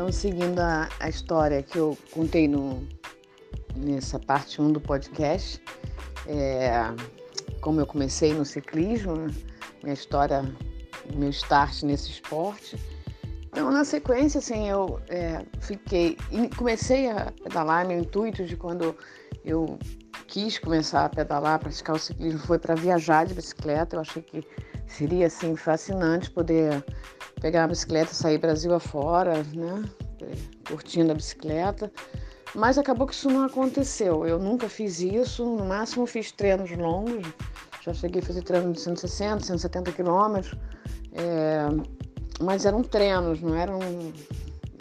Então, seguindo a, a história que eu contei no, nessa parte 1 do podcast, é, como eu comecei no ciclismo, né? minha história, meu start nesse esporte. Então, na sequência, assim, eu é, fiquei, comecei a pedalar, meu intuito de quando eu quis começar a pedalar, praticar o ciclismo, foi para viajar de bicicleta. Eu achei que seria, assim, fascinante poder pegar a bicicleta sair Brasil afora, né, curtindo a bicicleta. Mas acabou que isso não aconteceu. Eu nunca fiz isso, no máximo fiz treinos longos, já cheguei a fazer treino de 160, 170 quilômetros, é, mas eram treinos, não eram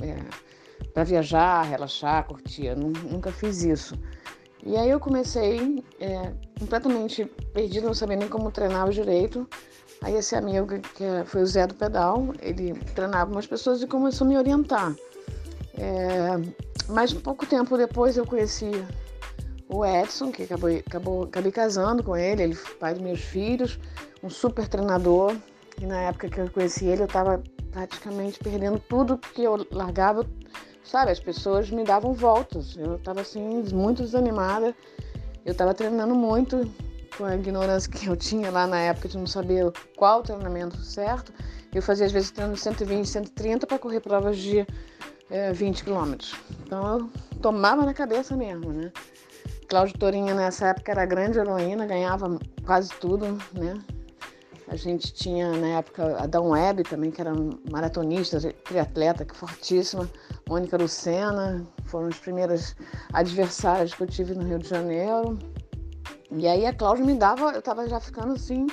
é, para viajar, relaxar, curtir. Eu nunca fiz isso. E aí eu comecei é, completamente perdida, não sabia nem como treinar direito. Aí esse amigo, que foi o Zé do Pedal, ele treinava umas pessoas e começou a me orientar. É, mas pouco tempo depois eu conheci o Edson, que acabou, acabou, acabei casando com ele, ele pai dos meus filhos, um super treinador. E na época que eu conheci ele, eu estava praticamente perdendo tudo que eu largava. Sabe, as pessoas me davam voltas. Eu estava assim, muito desanimada. Eu estava treinando muito, com a ignorância que eu tinha lá na época de não saber qual treinamento certo. Eu fazia às vezes treino 120, 130 para correr provas de é, 20 quilômetros. Então eu tomava na cabeça mesmo, né? Cláudio Torinha nessa época era grande heroína, ganhava quase tudo, né? A gente tinha na época a Dawn Webb também, que era maratonista, triatleta, que fortíssima. Mônica Lucena, foram as primeiras adversárias que eu tive no Rio de Janeiro. E aí a Cláudia me dava, eu estava já ficando assim,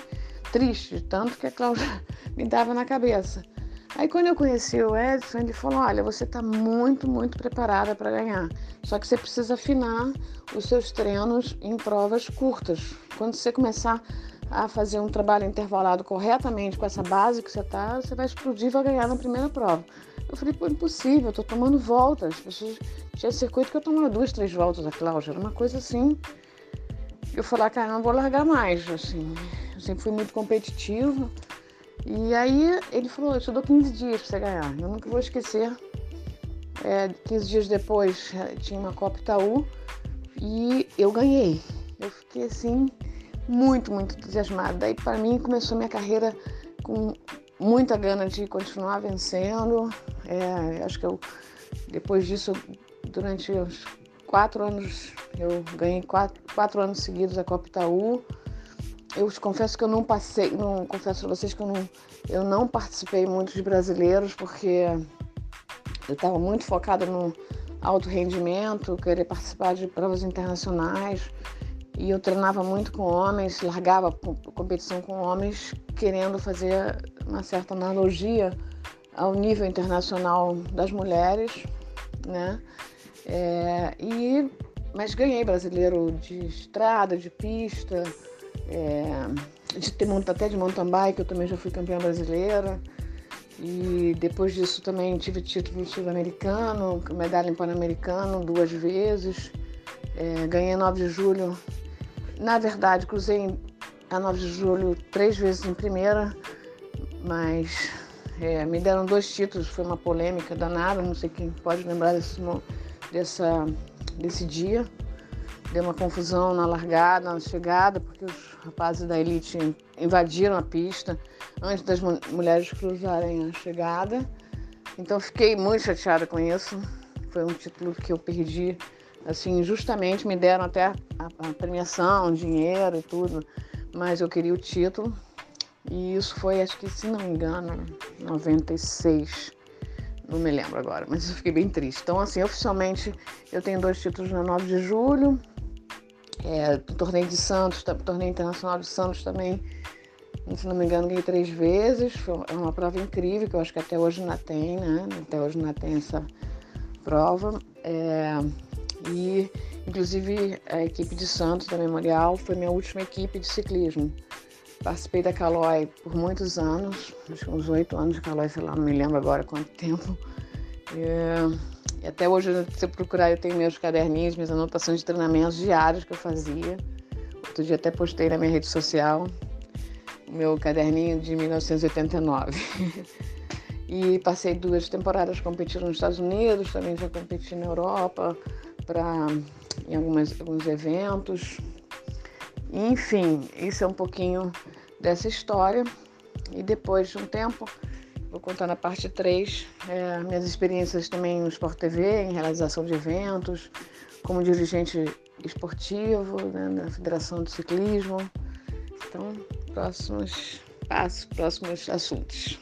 triste, tanto que a Cláudia me dava na cabeça. Aí quando eu conheci o Edson, ele falou: Olha, você está muito, muito preparada para ganhar. Só que você precisa afinar os seus treinos em provas curtas. Quando você começar a fazer um trabalho intervalado corretamente com essa base que você está, você vai explodir e vai ganhar na primeira prova. Eu falei, pô, impossível, eu tô tomando voltas. Tinha circuito que eu tomava duas, três voltas a Cláudia. Era uma coisa assim. Eu falei, cara, não vou largar mais. Assim, eu sempre fui muito competitivo. E aí ele falou, eu te dou 15 dias para você ganhar. Eu nunca vou esquecer. É, 15 dias depois é, tinha uma Copa Itaú e eu ganhei. Eu fiquei assim, muito, muito entusiasmada. Daí para mim começou minha carreira com muita gana de continuar vencendo. É, acho que eu, depois disso, durante os quatro anos, eu ganhei quatro, quatro anos seguidos a Copa Itaú eu confesso que eu não passei, não confesso a vocês que eu não, eu não participei muito de brasileiros porque eu estava muito focada no alto rendimento, querer participar de provas internacionais e eu treinava muito com homens, largava competição com homens, querendo fazer uma certa analogia ao nível internacional das mulheres, né? É, e mas ganhei brasileiro de estrada, de pista é, de até de mountain bike, eu também já fui campeã brasileira. E depois disso também tive título sul-americano, medalha em Pan-Americano duas vezes. É, ganhei 9 de julho. Na verdade, cruzei a 9 de julho três vezes em primeira, mas é, me deram dois títulos, foi uma polêmica danada, não sei quem pode lembrar desse, dessa, desse dia. Deu uma confusão na largada, na chegada, porque os rapazes da elite invadiram a pista antes das mulheres cruzarem a chegada. Então fiquei muito chateada com isso. Foi um título que eu perdi, assim, justamente me deram até a, a premiação, dinheiro e tudo, mas eu queria o título. E isso foi, acho que, se não me engano, 96. Não me lembro agora, mas eu fiquei bem triste. Então, assim, oficialmente eu tenho dois títulos na 9 de julho é, torneio de Santos, torneio internacional de Santos também, se não me engano, ganhei três vezes. Foi uma prova incrível, que eu acho que até hoje não tem, né? Até hoje não tem essa prova. É, e, inclusive, a equipe de Santos, da Memorial, foi minha última equipe de ciclismo. Participei da Calói por muitos anos, acho que uns oito anos de Calói, sei lá, não me lembro agora quanto tempo. E até hoje, se eu procurar, eu tenho meus caderninhos, minhas anotações de treinamentos diários que eu fazia. Outro dia até postei na minha rede social o meu caderninho de 1989. E passei duas temporadas competindo nos Estados Unidos, também já competi na Europa, pra, em algumas, alguns eventos. Enfim, isso é um pouquinho dessa história. E depois de um tempo, vou contar na parte 3, é, minhas experiências também no Sport TV, em realização de eventos, como dirigente esportivo né, na Federação de Ciclismo. Então, próximos passos, próximos assuntos.